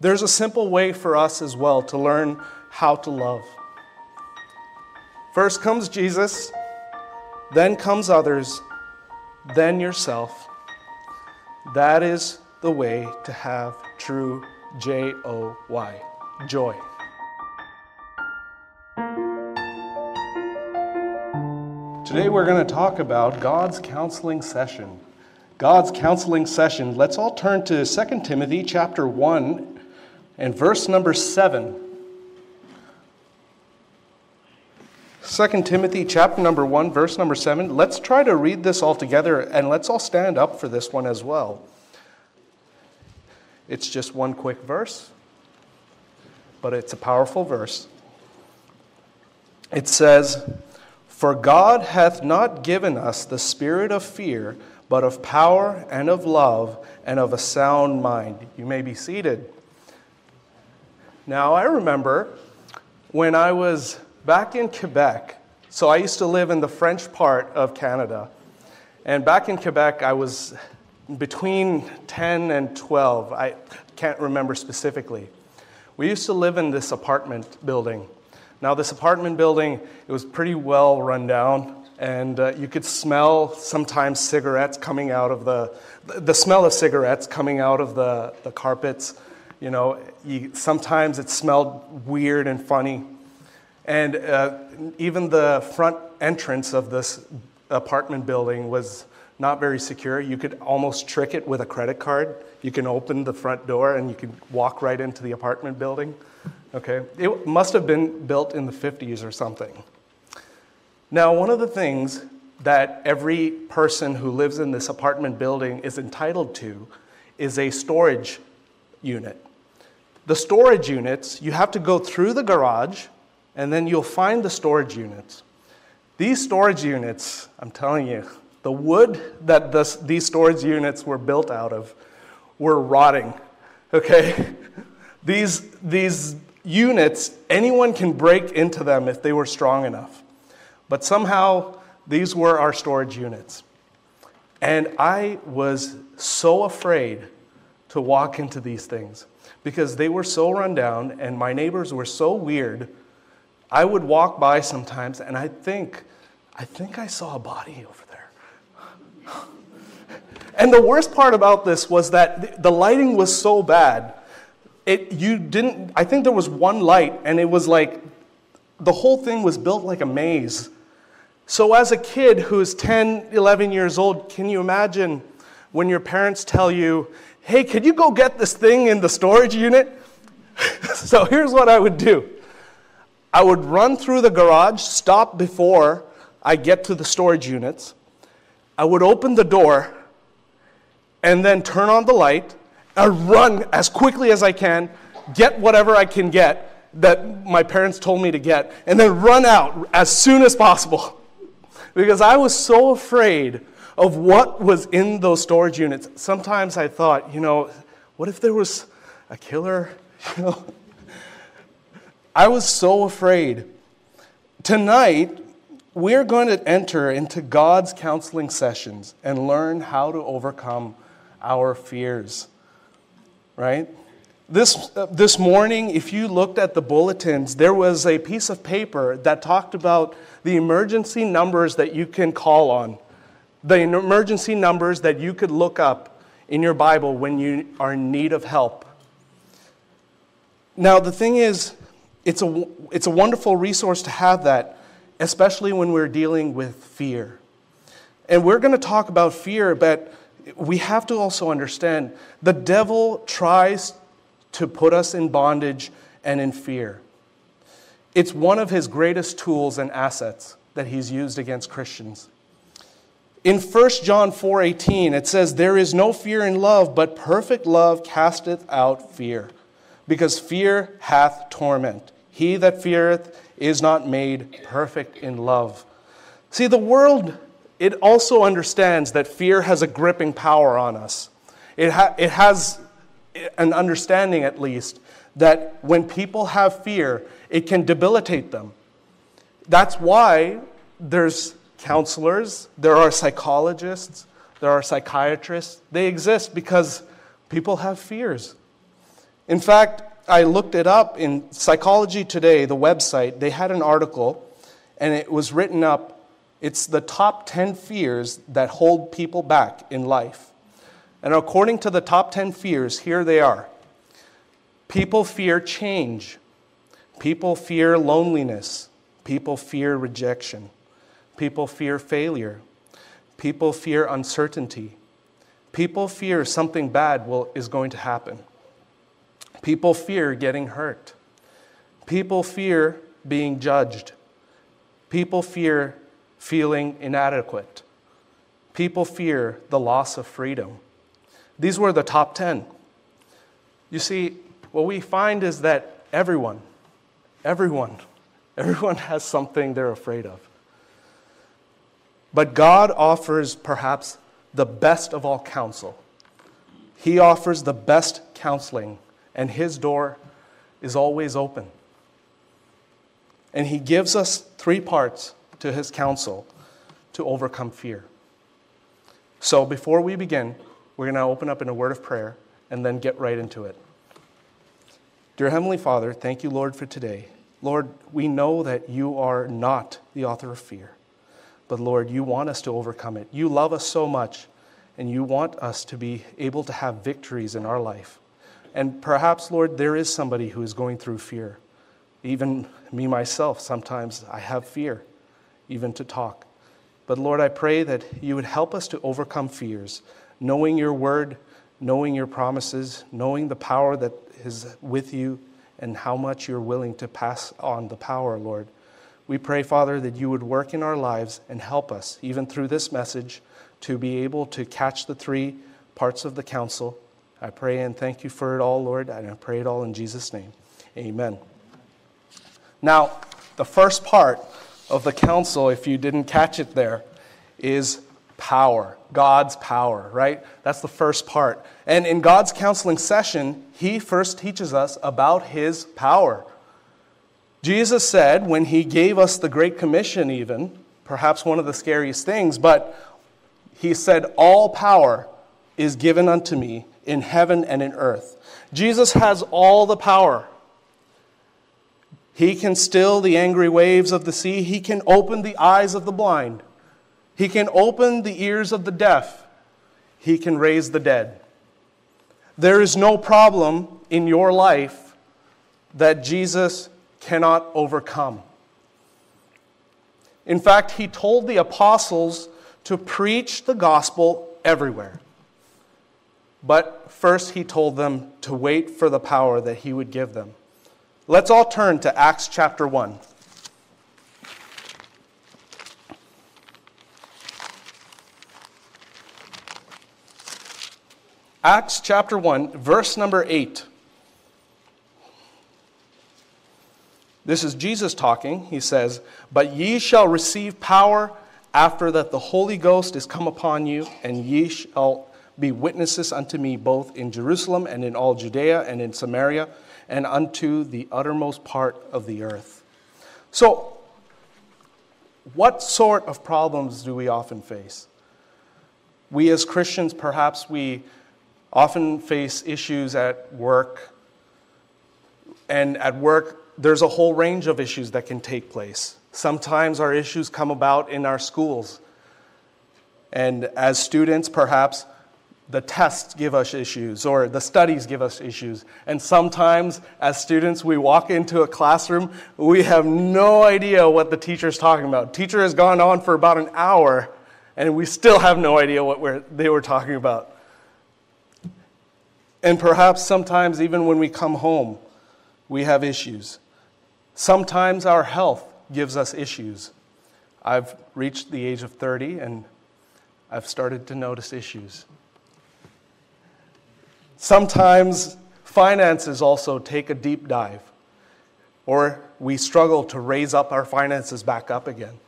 there's a simple way for us as well to learn how to love. First comes Jesus, then comes others, then yourself. That is the way to have true J O Y, joy. Today we're going to talk about God's counseling session. God's counseling session. Let's all turn to 2 Timothy chapter 1 and verse number 7. 2 Timothy chapter number 1 verse number 7. Let's try to read this all together and let's all stand up for this one as well. It's just one quick verse, but it's a powerful verse. It says, For God hath not given us the spirit of fear, but of power and of love and of a sound mind. You may be seated. Now, I remember when I was back in Quebec, so I used to live in the French part of Canada. And back in Quebec, I was between 10 and 12. I can't remember specifically. We used to live in this apartment building. Now, this apartment building, it was pretty well run down, and uh, you could smell sometimes cigarettes coming out of the, the smell of cigarettes coming out of the, the carpets. You know, you, sometimes it smelled weird and funny. And uh, even the front entrance of this apartment building was not very secure. You could almost trick it with a credit card. You can open the front door and you can walk right into the apartment building. Okay? It must have been built in the 50s or something. Now, one of the things that every person who lives in this apartment building is entitled to is a storage unit. The storage units, you have to go through the garage and then you'll find the storage units. These storage units, I'm telling you, the wood that this, these storage units were built out of were rotting. Okay? these, these units, anyone can break into them if they were strong enough. But somehow, these were our storage units. And I was so afraid to walk into these things because they were so run down and my neighbors were so weird. I would walk by sometimes and I think, I think I saw a body over there. and the worst part about this was that the lighting was so bad. It, you didn't, I think there was one light and it was like, the whole thing was built like a maze. So, as a kid who's 10, 11 years old, can you imagine when your parents tell you, hey, could you go get this thing in the storage unit? so, here's what I would do I would run through the garage, stop before I get to the storage units. I would open the door and then turn on the light and run as quickly as I can, get whatever I can get that my parents told me to get, and then run out as soon as possible because I was so afraid of what was in those storage units. Sometimes I thought, you know, what if there was a killer? You know, I was so afraid. Tonight, we're going to enter into God's counseling sessions and learn how to overcome our fears. Right? This, uh, this morning, if you looked at the bulletins, there was a piece of paper that talked about the emergency numbers that you can call on, the emergency numbers that you could look up in your Bible when you are in need of help. Now, the thing is, it's a, it's a wonderful resource to have that, especially when we're dealing with fear. And we're going to talk about fear, but we have to also understand the devil tries to put us in bondage and in fear. It's one of his greatest tools and assets that he's used against Christians. In 1 John 4:18 it says there is no fear in love but perfect love casteth out fear because fear hath torment he that feareth is not made perfect in love. See the world it also understands that fear has a gripping power on us. It, ha- it has an understanding at least that when people have fear, it can debilitate them. That's why there's counselors, there are psychologists, there are psychiatrists. They exist because people have fears. In fact, I looked it up in Psychology Today, the website, they had an article, and it was written up. It's the top 10 fears that hold people back in life. And according to the top 10 fears, here they are people fear change, people fear loneliness, people fear rejection, people fear failure, people fear uncertainty, people fear something bad will, is going to happen. People fear getting hurt. People fear being judged. People fear feeling inadequate. People fear the loss of freedom. These were the top 10. You see, what we find is that everyone, everyone, everyone has something they're afraid of. But God offers perhaps the best of all counsel. He offers the best counseling and his door is always open. And he gives us three parts to his counsel to overcome fear. So before we begin, we're going to open up in a word of prayer and then get right into it. Dear Heavenly Father, thank you, Lord, for today. Lord, we know that you are not the author of fear, but Lord, you want us to overcome it. You love us so much, and you want us to be able to have victories in our life. And perhaps, Lord, there is somebody who is going through fear. Even me myself, sometimes I have fear, even to talk. But Lord, I pray that you would help us to overcome fears, knowing your word, knowing your promises, knowing the power that is with you, and how much you're willing to pass on the power, Lord. We pray, Father, that you would work in our lives and help us, even through this message, to be able to catch the three parts of the counsel I pray and thank you for it all, Lord, and I pray it all in Jesus' name. Amen. Now, the first part of the counsel, if you didn't catch it there, is power, God's power, right? That's the first part. And in God's counseling session, he first teaches us about his power. Jesus said when he gave us the Great Commission, even, perhaps one of the scariest things, but he said, All power is given unto me in heaven and in earth. Jesus has all the power. He can still the angry waves of the sea. He can open the eyes of the blind. He can open the ears of the deaf. He can raise the dead. There is no problem in your life that Jesus cannot overcome. In fact, he told the apostles to preach the gospel everywhere. But first, he told them to wait for the power that he would give them. Let's all turn to Acts chapter 1. Acts chapter 1, verse number 8. This is Jesus talking. He says, But ye shall receive power after that the Holy Ghost is come upon you, and ye shall be witnesses unto me both in Jerusalem and in all Judea and in Samaria and unto the uttermost part of the earth. So, what sort of problems do we often face? We as Christians, perhaps we often face issues at work. And at work, there's a whole range of issues that can take place. Sometimes our issues come about in our schools. And as students, perhaps the tests give us issues or the studies give us issues. And sometimes, as students, we walk into a classroom, we have no idea what the teacher is talking about. Teacher has gone on for about an hour, and we still have no idea what we're, they were talking about. And perhaps sometimes, even when we come home, we have issues. Sometimes our health gives us issues. I've reached the age of 30 and I've started to notice issues. Sometimes finances also take a deep dive, or we struggle to raise up our finances back up again.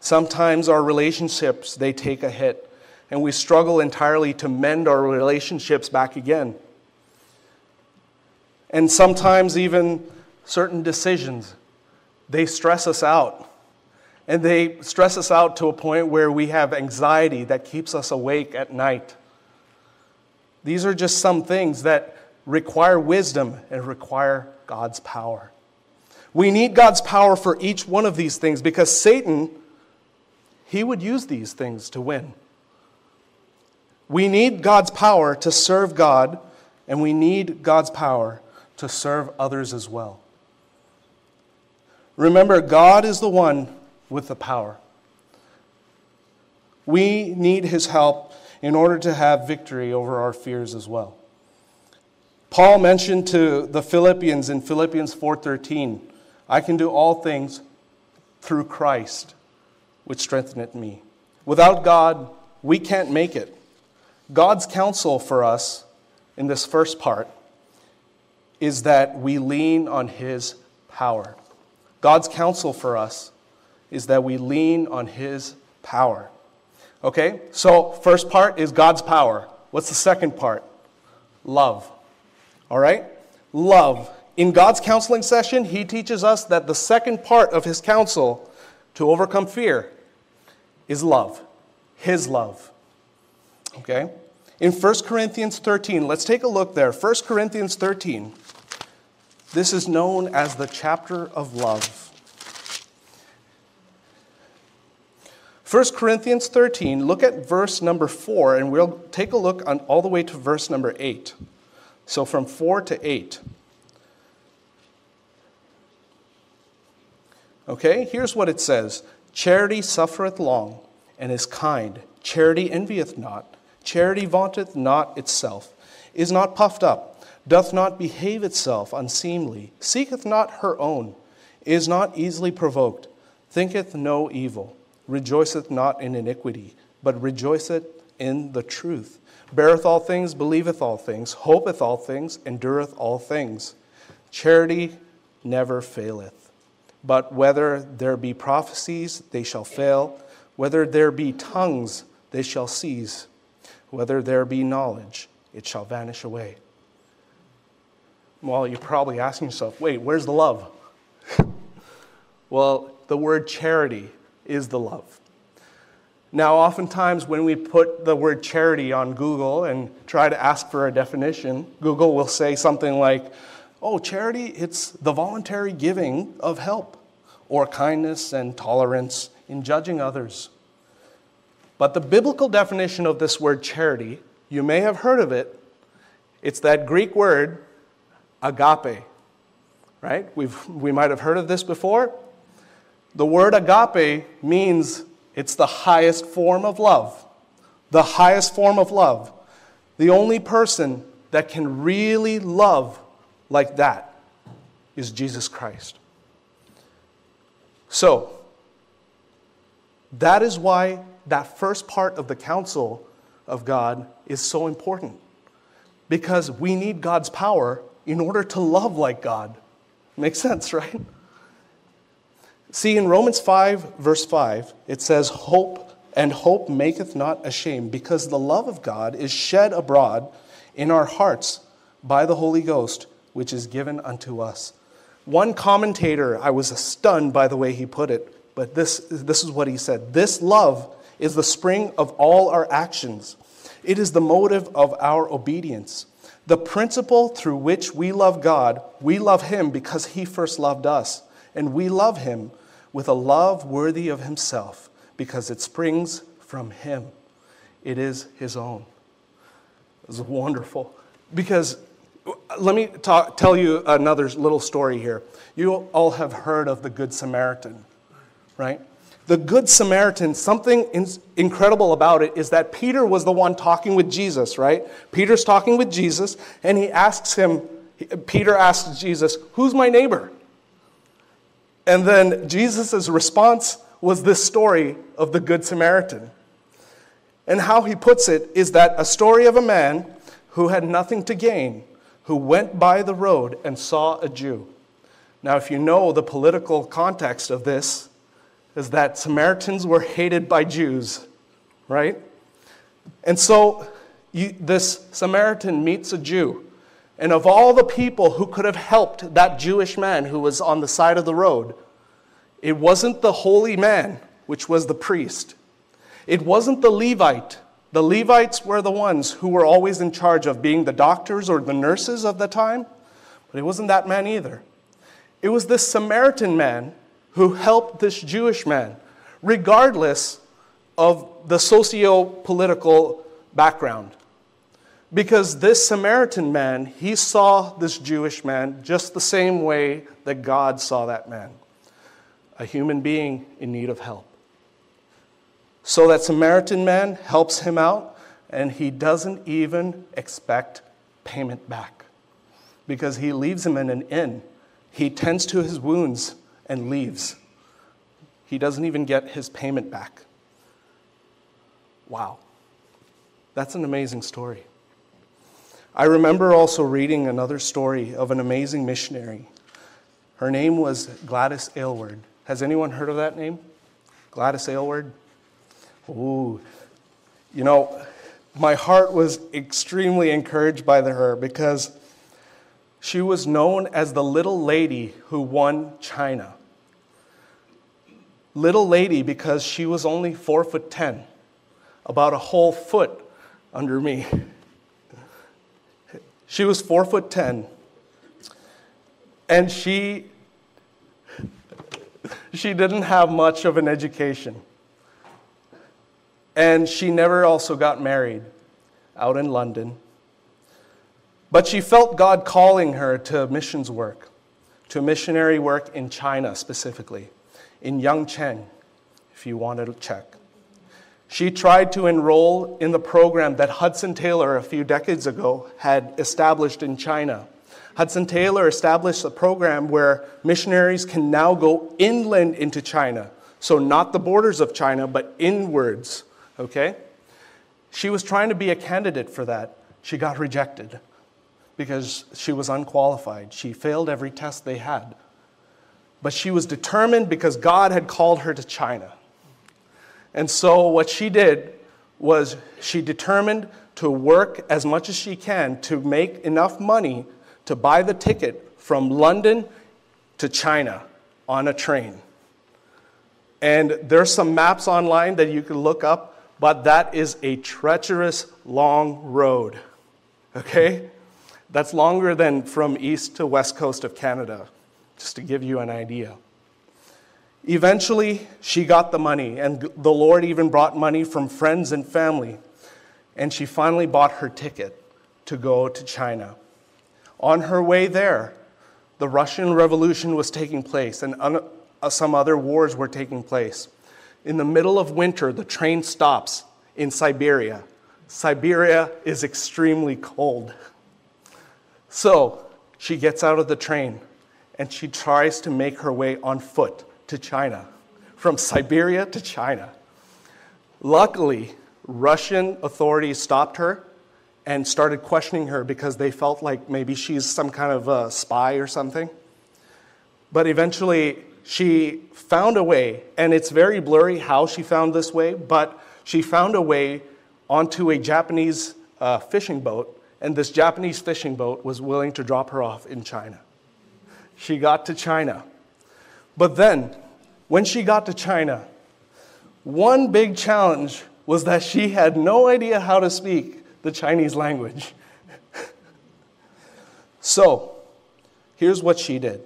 Sometimes our relationships, they take a hit, and we struggle entirely to mend our relationships back again. And sometimes even certain decisions, they stress us out. And they stress us out to a point where we have anxiety that keeps us awake at night. These are just some things that require wisdom and require God's power. We need God's power for each one of these things because Satan, he would use these things to win. We need God's power to serve God, and we need God's power to serve others as well. Remember, God is the one with the power. We need his help in order to have victory over our fears as well. Paul mentioned to the Philippians in Philippians 4:13, I can do all things through Christ, which strengtheneth me. Without God, we can't make it. God's counsel for us in this first part is that we lean on his power. God's counsel for us is that we lean on his power. Okay? So, first part is God's power. What's the second part? Love. All right? Love. In God's counseling session, he teaches us that the second part of his counsel to overcome fear is love, his love. Okay? In 1 Corinthians 13, let's take a look there. 1 Corinthians 13. This is known as the chapter of love. 1 Corinthians 13, look at verse number 4, and we'll take a look on all the way to verse number 8. So from 4 to 8. Okay, here's what it says Charity suffereth long and is kind. Charity envieth not. Charity vaunteth not itself, is not puffed up, doth not behave itself unseemly, seeketh not her own, is not easily provoked, thinketh no evil, rejoiceth not in iniquity, but rejoiceth in the truth beareth all things, believeth all things, hopeth all things, endureth all things. Charity never faileth. But whether there be prophecies, they shall fail. Whether there be tongues, they shall cease. Whether there be knowledge, it shall vanish away. Well, you're probably asking yourself, wait, where's the love? well, the word charity is the love. Now, oftentimes when we put the word charity on Google and try to ask for a definition, Google will say something like, oh, charity, it's the voluntary giving of help or kindness and tolerance in judging others. But the biblical definition of this word charity, you may have heard of it. It's that Greek word, agape, right? We've, we might have heard of this before. The word agape means it's the highest form of love. The highest form of love. The only person that can really love like that is Jesus Christ. So, that is why that first part of the counsel of God is so important. Because we need God's power in order to love like God. Makes sense, right? See, in Romans 5, verse 5, it says, Hope and hope maketh not ashamed, because the love of God is shed abroad in our hearts by the Holy Ghost, which is given unto us. One commentator, I was stunned by the way he put it, but this, this is what he said This love is the spring of all our actions, it is the motive of our obedience. The principle through which we love God, we love Him because He first loved us, and we love Him with a love worthy of himself because it springs from him. It is his own. It's wonderful. Because let me talk, tell you another little story here. You all have heard of the Good Samaritan, right? The Good Samaritan, something in, incredible about it is that Peter was the one talking with Jesus, right? Peter's talking with Jesus, and he asks him, Peter asks Jesus, Who's my neighbor? And then Jesus' response was this story of the Good Samaritan. And how he puts it is that a story of a man who had nothing to gain, who went by the road and saw a Jew. Now, if you know the political context of this, is that Samaritans were hated by Jews, right? And so you, this Samaritan meets a Jew. And of all the people who could have helped that Jewish man who was on the side of the road, it wasn't the holy man, which was the priest. It wasn't the Levite, The Levites were the ones who were always in charge of being the doctors or the nurses of the time, but it wasn't that man either. It was this Samaritan man who helped this Jewish man, regardless of the socio political background. Because this Samaritan man, he saw this Jewish man just the same way that God saw that man a human being in need of help. So that Samaritan man helps him out, and he doesn't even expect payment back because he leaves him in an inn. He tends to his wounds and leaves. He doesn't even get his payment back. Wow. That's an amazing story. I remember also reading another story of an amazing missionary. Her name was Gladys Aylward. Has anyone heard of that name? Gladys Aylward? Ooh. You know, my heart was extremely encouraged by her because she was known as the little lady who won China. Little lady because she was only four foot ten, about a whole foot under me. She was four foot ten, and she she didn't have much of an education. And she never also got married out in London. But she felt God calling her to missions work, to missionary work in China specifically, in Yangcheng, if you want to check. She tried to enroll in the program that Hudson Taylor a few decades ago had established in China. Hudson Taylor established a program where missionaries can now go inland into China. So, not the borders of China, but inwards, okay? She was trying to be a candidate for that. She got rejected because she was unqualified. She failed every test they had. But she was determined because God had called her to China. And so, what she did was she determined to work as much as she can to make enough money to buy the ticket from London to China on a train. And there's some maps online that you can look up, but that is a treacherous, long road. Okay? That's longer than from east to west coast of Canada, just to give you an idea. Eventually, she got the money, and the Lord even brought money from friends and family. And she finally bought her ticket to go to China. On her way there, the Russian Revolution was taking place and uh, some other wars were taking place. In the middle of winter, the train stops in Siberia. Siberia is extremely cold. So she gets out of the train and she tries to make her way on foot to China, from Siberia to China. Luckily, Russian authorities stopped her and started questioning her because they felt like maybe she's some kind of a spy or something. But eventually, she found a way, and it's very blurry how she found this way, but she found a way onto a Japanese uh, fishing boat, and this Japanese fishing boat was willing to drop her off in China. She got to China. But then, when she got to China, one big challenge was that she had no idea how to speak the Chinese language. so, here's what she did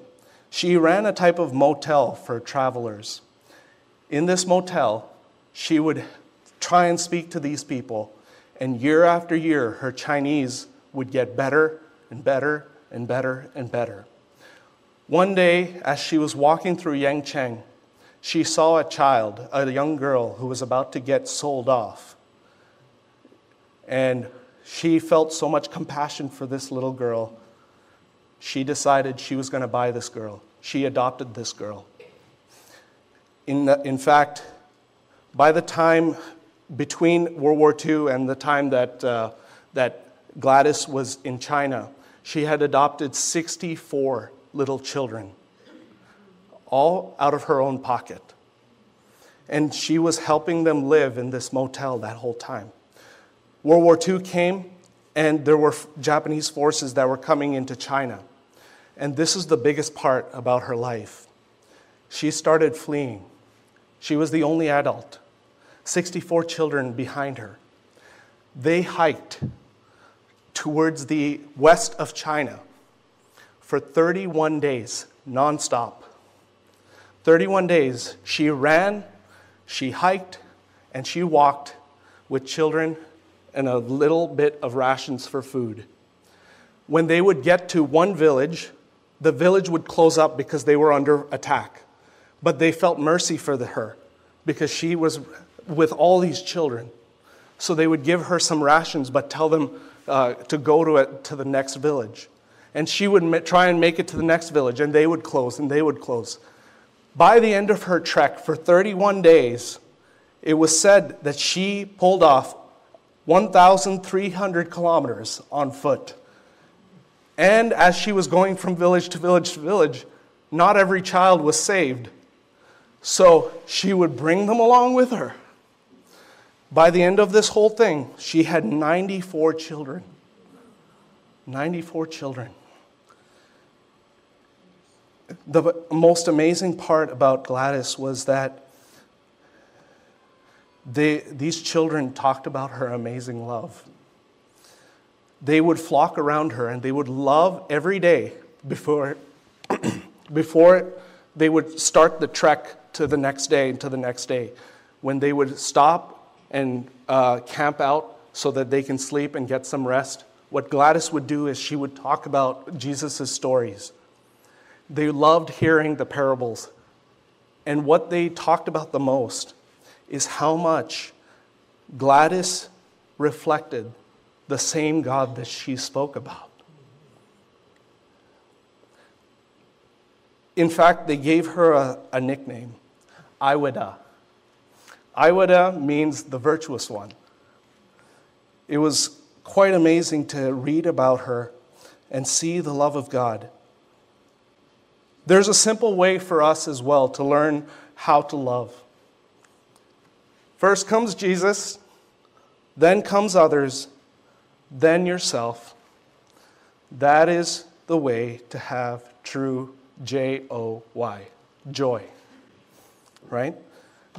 she ran a type of motel for travelers. In this motel, she would try and speak to these people, and year after year, her Chinese would get better and better and better and better. One day, as she was walking through Yangcheng, she saw a child, a young girl, who was about to get sold off. And she felt so much compassion for this little girl. She decided she was going to buy this girl. She adopted this girl. In, the, in fact, by the time between World War II and the time that, uh, that Gladys was in China, she had adopted 64 little children, all out of her own pocket. And she was helping them live in this motel that whole time. World War II came, and there were Japanese forces that were coming into China. And this is the biggest part about her life. She started fleeing. She was the only adult, 64 children behind her. they hiked towards the west of China for 31 days, nonstop. 31 days, she ran, she hiked, and she walked with children and a little bit of rations for food. When they would get to one village, the village would close up because they were under attack. But they felt mercy for the, her because she was with all these children. So they would give her some rations, but tell them uh, to go to, it, to the next village. And she would try and make it to the next village, and they would close, and they would close. By the end of her trek, for 31 days, it was said that she pulled off 1,300 kilometers on foot. And as she was going from village to village to village, not every child was saved. So she would bring them along with her. By the end of this whole thing, she had 94 children. 94 children. The most amazing part about Gladys was that they, these children talked about her amazing love. They would flock around her and they would love every day before, before they would start the trek to the next day and to the next day. When they would stop and uh, camp out so that they can sleep and get some rest, what Gladys would do is she would talk about Jesus' stories. They loved hearing the parables. And what they talked about the most is how much Gladys reflected the same God that she spoke about. In fact, they gave her a, a nickname, Ai-weh-deh. Ai-weh-deh means the virtuous one. It was quite amazing to read about her and see the love of God. There's a simple way for us as well to learn how to love. First comes Jesus, then comes others, then yourself. That is the way to have true J O Y, joy. Right?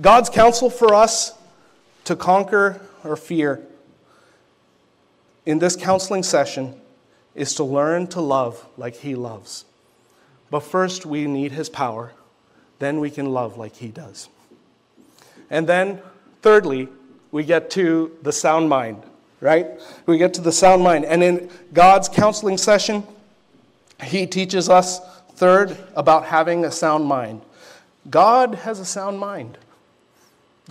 God's counsel for us to conquer our fear in this counseling session is to learn to love like He loves. But first, we need His power. Then we can love like He does. And then, thirdly, we get to the sound mind, right? We get to the sound mind. And in God's counseling session, He teaches us, third, about having a sound mind. God has a sound mind.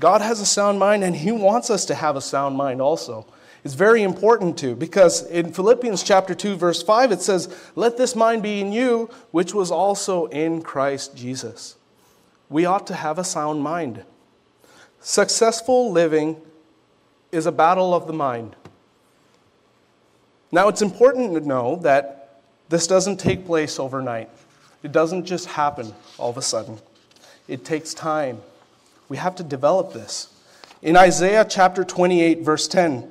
God has a sound mind, and He wants us to have a sound mind also. It's very important to, because in Philippians chapter 2, verse 5, it says, Let this mind be in you, which was also in Christ Jesus. We ought to have a sound mind. Successful living is a battle of the mind. Now, it's important to know that this doesn't take place overnight. It doesn't just happen all of a sudden. It takes time. We have to develop this. In Isaiah chapter 28, verse 10,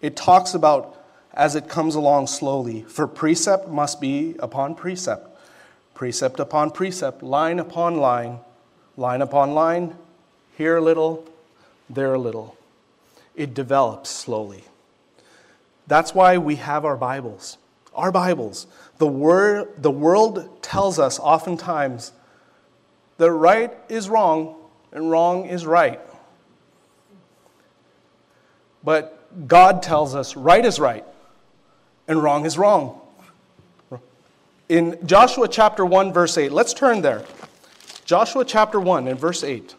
it talks about as it comes along slowly. For precept must be upon precept, precept upon precept, line upon line, line upon line, here a little, there a little. It develops slowly. That's why we have our Bibles. Our Bibles. The, word, the world tells us oftentimes that right is wrong and wrong is right. But God tells us right is right and wrong is wrong. In Joshua chapter 1, verse 8, let's turn there. Joshua chapter 1 and verse 8.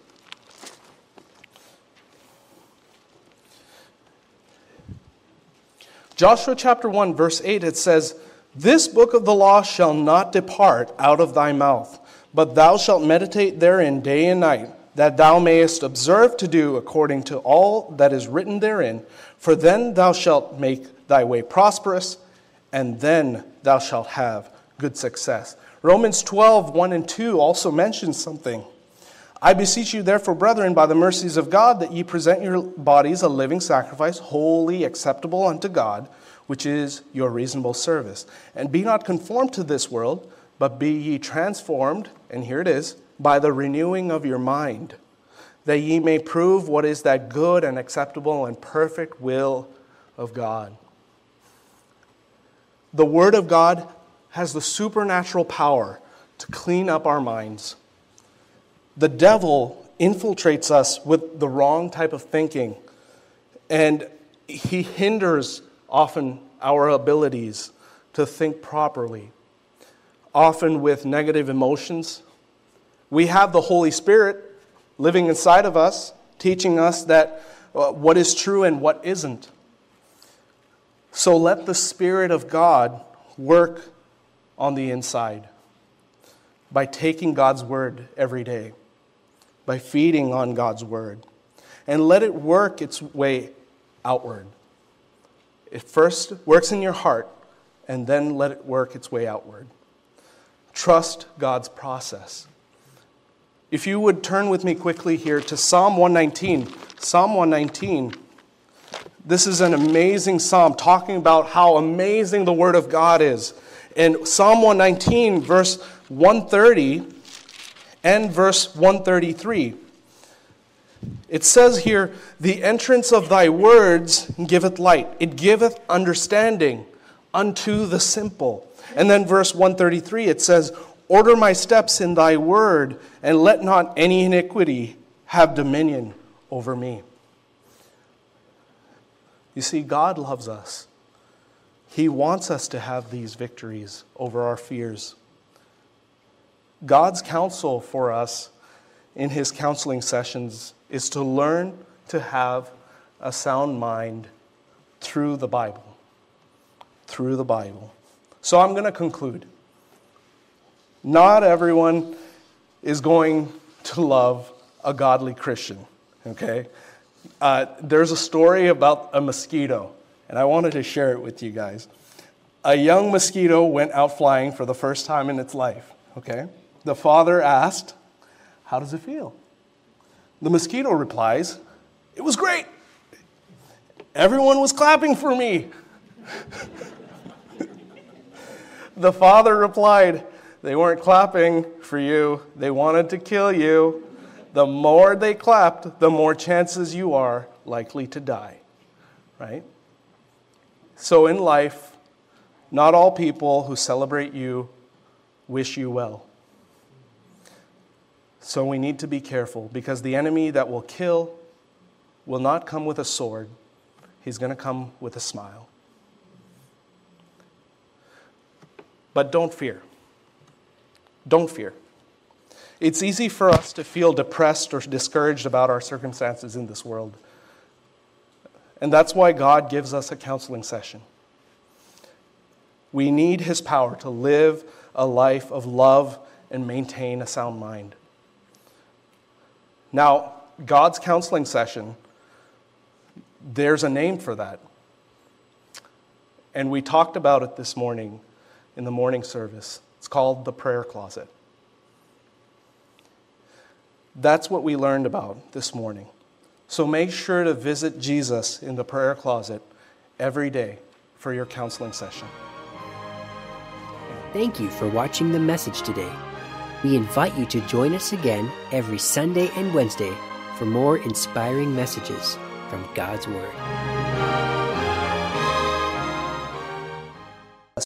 Joshua chapter 1, verse 8, it says, This book of the law shall not depart out of thy mouth, but thou shalt meditate therein day and night that thou mayest observe to do according to all that is written therein. For then thou shalt make thy way prosperous, and then thou shalt have good success. Romans 12, 1 and 2 also mentions something. I beseech you, therefore, brethren, by the mercies of God, that ye present your bodies a living sacrifice, holy, acceptable unto God, which is your reasonable service. And be not conformed to this world, but be ye transformed, and here it is by the renewing of your mind, that ye may prove what is that good and acceptable and perfect will of God. The Word of God has the supernatural power to clean up our minds. The devil infiltrates us with the wrong type of thinking, and he hinders often our abilities to think properly, often with negative emotions. We have the Holy Spirit living inside of us, teaching us that uh, what is true and what isn't. So let the Spirit of God work on the inside by taking God's word every day, by feeding on God's word, and let it work its way outward. It first works in your heart, and then let it work its way outward. Trust God's process. If you would turn with me quickly here to Psalm 119. Psalm 119. This is an amazing psalm talking about how amazing the Word of God is. In Psalm 119, verse 130 and verse 133, it says here, The entrance of thy words giveth light, it giveth understanding unto the simple. And then verse 133, it says, Order my steps in thy word, and let not any iniquity have dominion over me. You see, God loves us. He wants us to have these victories over our fears. God's counsel for us in his counseling sessions is to learn to have a sound mind through the Bible. Through the Bible. So I'm going to conclude. Not everyone is going to love a godly Christian, okay? Uh, there's a story about a mosquito, and I wanted to share it with you guys. A young mosquito went out flying for the first time in its life, okay? The father asked, How does it feel? The mosquito replies, It was great. Everyone was clapping for me. the father replied, they weren't clapping for you, they wanted to kill you. The more they clapped, the more chances you are likely to die. Right? So in life, not all people who celebrate you wish you well. So we need to be careful because the enemy that will kill will not come with a sword, he's going to come with a smile. But don't fear. Don't fear. It's easy for us to feel depressed or discouraged about our circumstances in this world. And that's why God gives us a counseling session. We need His power to live a life of love and maintain a sound mind. Now, God's counseling session, there's a name for that. And we talked about it this morning in the morning service. It's called the prayer closet. That's what we learned about this morning. So make sure to visit Jesus in the prayer closet every day for your counseling session. Thank you for watching the message today. We invite you to join us again every Sunday and Wednesday for more inspiring messages from God's Word.